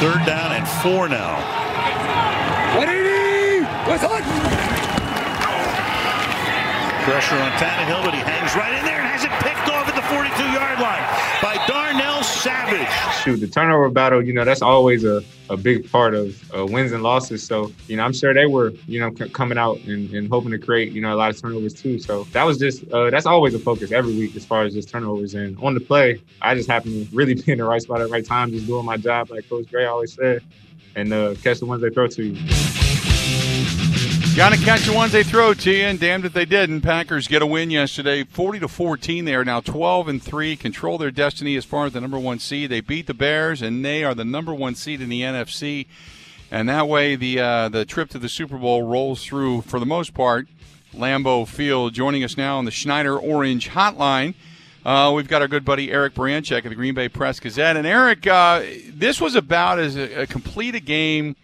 Third down and four now. Pressure on Tannehill, but he hangs right in there and has it picked off at the 42-yard line by Darnell Savage. Shoot, the turnover battle, you know, that's always a, a big part of uh, wins and losses. So, you know, I'm sure they were, you know, c- coming out and, and, hoping to create, you know, a lot of turnovers too. So that was just, uh, that's always a focus every week as far as just turnovers. And on the play, I just happen to really be in the right spot at the right time, just doing my job, like Coach Gray always said, and uh, catch the ones they throw to you. Got to catch the ones they throw to you, and damned if they didn't. Packers get a win yesterday, forty to fourteen. They are now twelve and three, control their destiny as far as the number one seed. They beat the Bears, and they are the number one seed in the NFC. And that way, the uh, the trip to the Super Bowl rolls through for the most part. Lambeau Field. Joining us now on the Schneider Orange Hotline. Uh, we've got our good buddy Eric Baranczyk of the Green Bay Press Gazette. And Eric, uh, this was about as a, a complete a game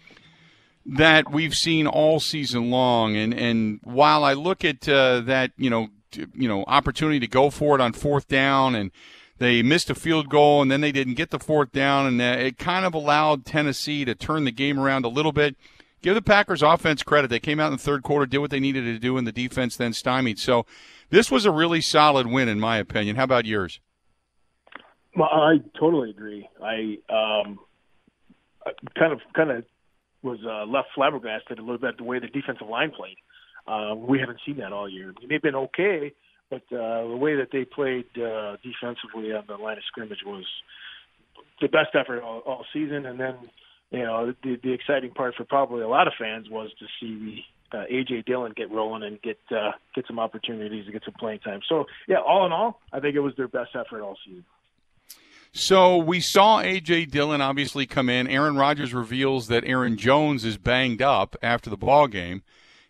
that we've seen all season long. And and while I look at uh, that, you know, you know, opportunity to go for it on fourth down, and they missed a field goal, and then they didn't get the fourth down, and uh, it kind of allowed Tennessee to turn the game around a little bit. Give the Packers offense credit; they came out in the third quarter, did what they needed to do, and the defense then stymied. So, this was a really solid win, in my opinion. How about yours? Well, I totally agree. I um, kind of kind of was uh, left flabbergasted a little bit the way the defensive line played. Uh, we haven't seen that all year. They've been okay, but uh, the way that they played uh, defensively on the line of scrimmage was the best effort all, all season. And then, you know, the, the exciting part for probably a lot of fans was to see uh, AJ Dillon get rolling and get uh, get some opportunities to get some playing time. So, yeah, all in all, I think it was their best effort all season. So we saw A.J. Dillon obviously come in. Aaron Rodgers reveals that Aaron Jones is banged up after the ball game,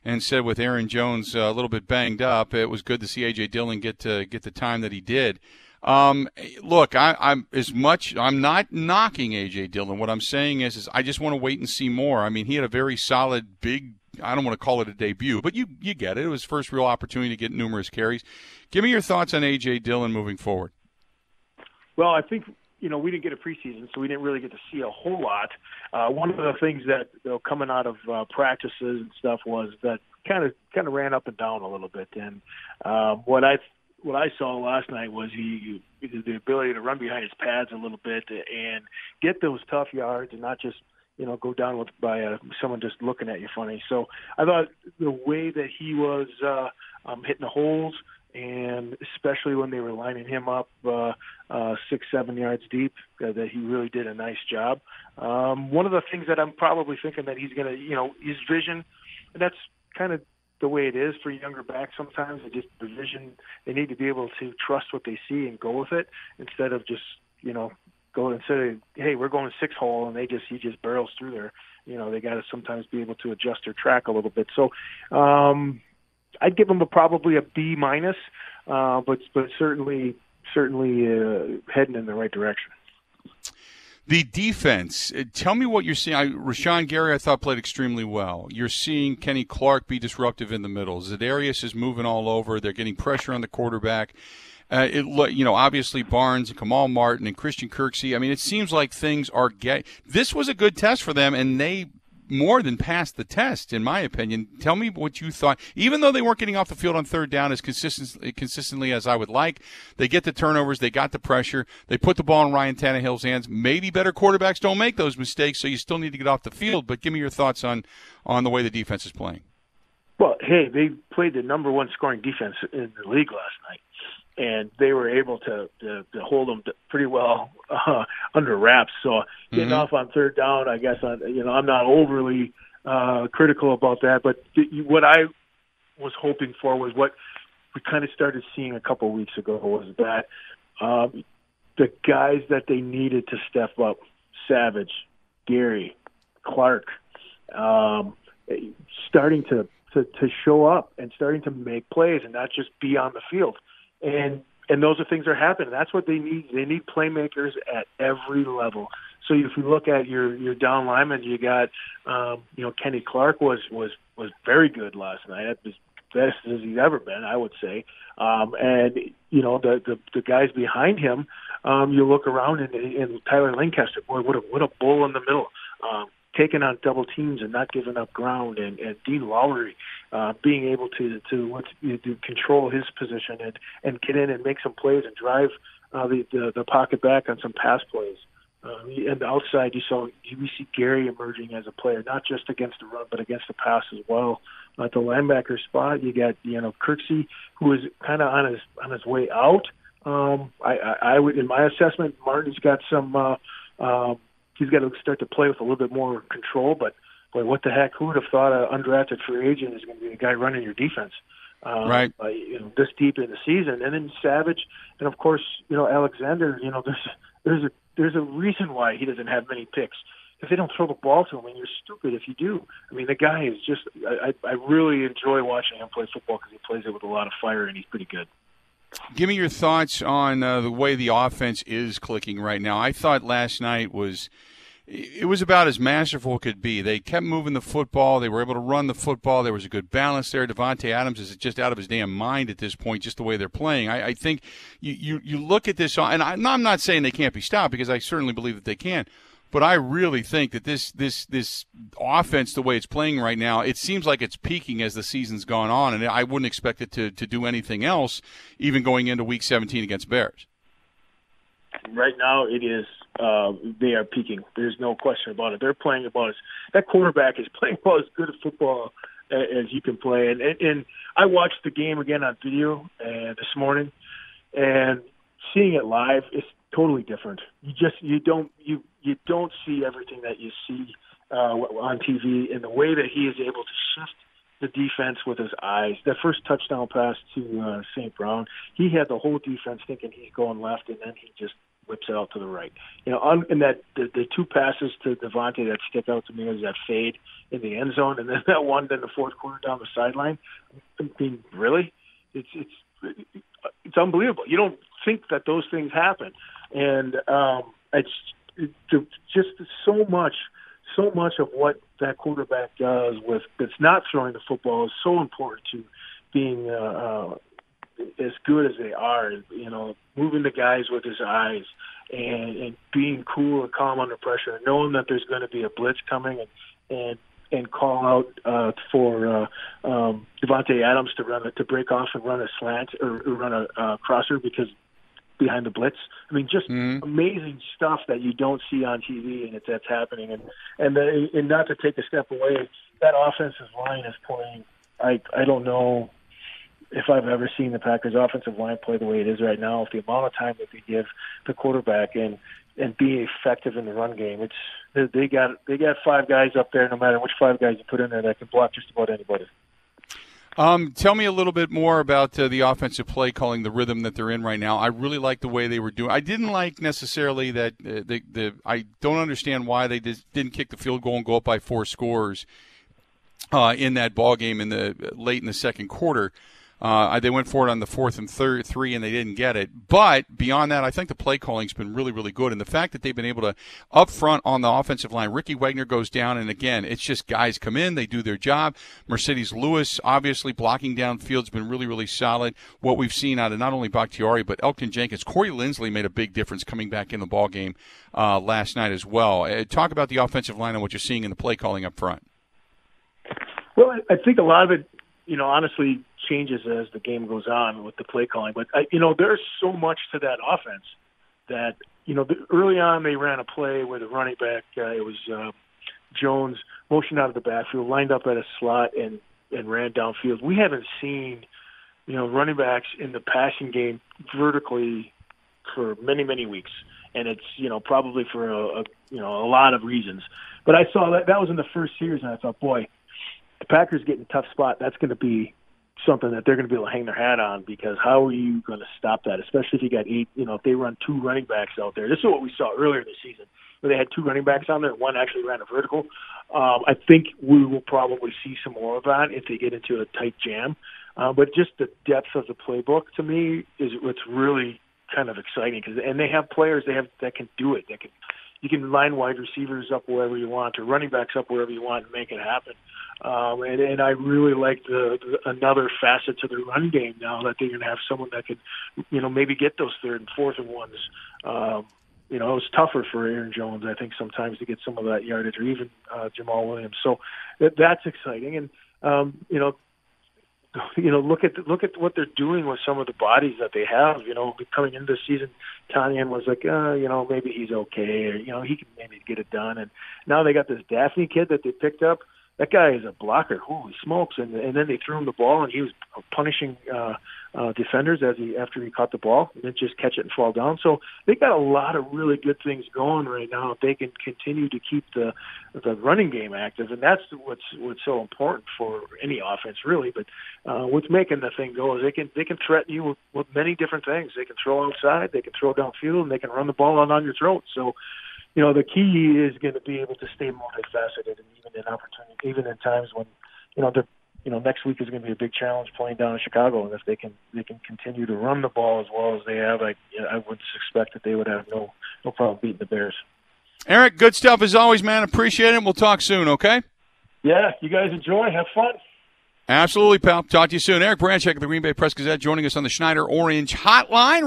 and said with Aaron Jones uh, a little bit banged up, it was good to see A.J. Dillon get to get the time that he did. Um, look, I, am as much. I'm not knocking A.J. Dillon. What I'm saying is, is I just want to wait and see more. I mean, he had a very solid, big. I don't want to call it a debut, but you you get it. It was first real opportunity to get numerous carries. Give me your thoughts on A.J. Dillon moving forward. Well, I think you know we didn't get a preseason, so we didn't really get to see a whole lot. Uh, one of the things that you know, coming out of uh, practices and stuff was that kind of kind of ran up and down a little bit. And um, what I what I saw last night was he, he the ability to run behind his pads a little bit and get those tough yards and not just you know go down with by uh, someone just looking at you funny. So I thought the way that he was uh, um, hitting the holes and especially when they were lining him up uh, uh, six, seven yards deep, uh, that he really did a nice job. Um, one of the things that I'm probably thinking that he's going to, you know, his vision, and that's kind of the way it is for younger backs sometimes. They just the vision, they need to be able to trust what they see and go with it instead of just, you know, go instead of hey, we're going six hole and they just he just barrels through there. You know, they got to sometimes be able to adjust their track a little bit. So, um, I'd give them a, probably a B minus, uh, but but certainly certainly uh, heading in the right direction. The defense. Uh, tell me what you're seeing. I, Rashan Gary, I thought played extremely well. You're seeing Kenny Clark be disruptive in the middle. Za'Darius is moving all over. They're getting pressure on the quarterback. Uh, it, you know, obviously Barnes and Kamal Martin and Christian Kirksey. I mean, it seems like things are get. This was a good test for them, and they more than passed the test, in my opinion. Tell me what you thought. Even though they weren't getting off the field on third down as consistently, consistently as I would like, they get the turnovers, they got the pressure, they put the ball in Ryan Tannehill's hands. Maybe better quarterbacks don't make those mistakes, so you still need to get off the field. But give me your thoughts on on the way the defense is playing. Well, hey, they played the number one scoring defense in the league last night and they were able to to, to hold them pretty well uh, under wraps. So getting mm-hmm. off on third down, I guess I, you know I'm not overly uh, critical about that. But the, what I was hoping for was what we kind of started seeing a couple of weeks ago was that um, the guys that they needed to step up, Savage, Gary, Clark, um, starting to, to to show up and starting to make plays and not just be on the field. And and those are things that are happening. That's what they need. They need playmakers at every level. So if you look at your your down linemen, you got um, you know Kenny Clark was was was very good last night. It was best as he's ever been, I would say. Um, and you know the, the the guys behind him, um, you look around and, and Tyler Lancaster, boy, what a what a bull in the middle. Um, taking on double teams and not giving up ground, and, and Dean Lowry uh, being able to to, to control his position and and get in and make some plays and drive uh, the, the the pocket back on some pass plays. Um, and the outside, you saw you see Gary emerging as a player, not just against the run, but against the pass as well. At the linebacker spot, you got you know Kirksey, who is kind of on his on his way out. Um, I, I, I would, in my assessment, Martin's got some. Uh, um, he's got to start to play with a little bit more control. But boy, what the heck? Who would have thought an undrafted free agent is going to be the guy running your defense? Um, right. Uh, you know, this deep in the season, and then Savage, and of course, you know Alexander. You know, there's there's a there's a reason why he doesn't have many picks because they don't throw the ball to him, and you're stupid if you do. I mean, the guy is just I I really enjoy watching him play football because he plays it with a lot of fire, and he's pretty good. Give me your thoughts on uh, the way the offense is clicking right now. I thought last night was it was about as masterful could be. They kept moving the football. They were able to run the football. There was a good balance there. Davante Adams is just out of his damn mind at this point, just the way they're playing. I, I think you, you, you look at this, and I, I'm not saying they can't be stopped because I certainly believe that they can. But I really think that this this this offense, the way it's playing right now, it seems like it's peaking as the season's gone on, and I wouldn't expect it to, to do anything else, even going into Week 17 against Bears. Right now, it is uh, they are peaking. There's no question about it. They're playing about as that quarterback is playing about as good football as you can play. And, and, and I watched the game again on video uh, this morning, and seeing it live is totally different. You just you don't you you don't see everything that you see uh, on TV in the way that he is able to shift the defense with his eyes. That first touchdown pass to uh, St. Brown, he had the whole defense thinking he's going left, and then he just whips it out to the right. You know, on, and that the, the two passes to Davante that stick out to me is that fade in the end zone, and then that one in the fourth quarter down the sideline. I mean, really, it's it's it's unbelievable. You don't think that those things happen, and um, it's it, just so much, so much of what that quarterback does with that's not throwing the football is so important to being uh, uh, as good as they are, you know, moving the guys with his eyes and, and being cool and calm under pressure, and knowing that there's going to be a blitz coming, and and and call out uh, for uh, um, Davante Adams to run it to break off and run a slant or, or run a uh, crosser because behind the blitz. I mean, just mm-hmm. amazing stuff that you don't see on TV, and it's that's happening. And and the, and not to take a step away, that offensive line is playing. I I don't know if I've ever seen the Packers offensive line play the way it is right now, with the amount of time that they give the quarterback and and be effective in the run game, it's they got they got five guys up there. No matter which five guys you put in there, that can block just about anybody. Um, tell me a little bit more about uh, the offensive play calling, the rhythm that they're in right now. I really like the way they were doing. I didn't like necessarily that uh, the, the I don't understand why they did, didn't kick the field goal and go up by four scores uh, in that ball game in the late in the second quarter. Uh, they went for it on the fourth and third three, and they didn't get it. But beyond that, I think the play calling's been really, really good, and the fact that they've been able to up front on the offensive line, Ricky Wagner goes down, and again, it's just guys come in, they do their job. Marcedes Lewis, obviously blocking downfield, has been really, really solid. What we've seen out of not only Bakhtiari but Elgton Jenkins, Corey Linsley made a big difference coming back in the ball game uh, last night as well. Uh, talk about the offensive line and what you're seeing in the play calling up front. Well, I think a lot of it you know, honestly changes as the game goes on with the play calling. But I, you know, there's so much to that offense that you know, the, early on they ran a play where the running back uh, it was uh, Jones motioned out of the backfield, lined up at a slot, and and ran downfield. We haven't seen you know running backs in the passing game vertically for many many weeks, and it's you know probably for a, a you know a lot of reasons. But I saw that that was in the first series, and I thought, boy, the Packers get in a tough spot, that's going to be something that they're going to be able to hang their hat on because how are you going to stop that? Especially if you got eight, you know, if they run two running backs out there. This is what we saw earlier this season where they had two running backs on there. One actually ran a vertical. Um, I think we will probably see some more of that if they get into a tight jam. Uh, but just the depth of the playbook to me is what's really kind of exciting because and they have players they have that can do it. That can you can line wide receivers up wherever you want or running backs up wherever you want and make it happen. Um, and, and I really like the, the another facet to the run game now that they're going to have someone that could, you know, maybe get those third and fourth and ones. Um, you know, it was tougher for Aaron Jones, I think, sometimes to get some of that yardage, or even uh, Jamaal Williams. So that, that's exciting, and um, you know, you know, look at look at what they're doing with some of the bodies that they have. You know, coming into the season, Tonyan was like, uh, you know, maybe he's okay, or you know, he can maybe get it done. And now they got this Dafney kid that they picked up that guy is a blocker. Holy smokes! And and then they threw him the ball, and he was punishing uh, uh, defenders as he after he caught the ball, and then just catch it and fall down. So they got a lot of really good things going right now. If they can continue to keep the the running game active, and that's what's what's so important for any offense, really. But uh, what's making the thing go is they can they can threaten you with, with many different things. They can throw outside, they can throw downfield, and they can run the ball on on your throat. So you know, the key is going to be able to stay multifaceted, and even in opportunity, even in times when, you know, the you know, next week is going to be a big challenge playing down in Chicago, and if they can they can continue to run the ball as well as they have, I I would expect that they would have no no problem beating the Bears. Eric, good stuff as always, man. Appreciate it. We'll talk soon, okay? Yeah, you guys enjoy. Have fun. Absolutely, pal. Talk to you soon. Eric Baranczyk of the Green Bay Press Gazette joining us on the Schneider Orange Hotline.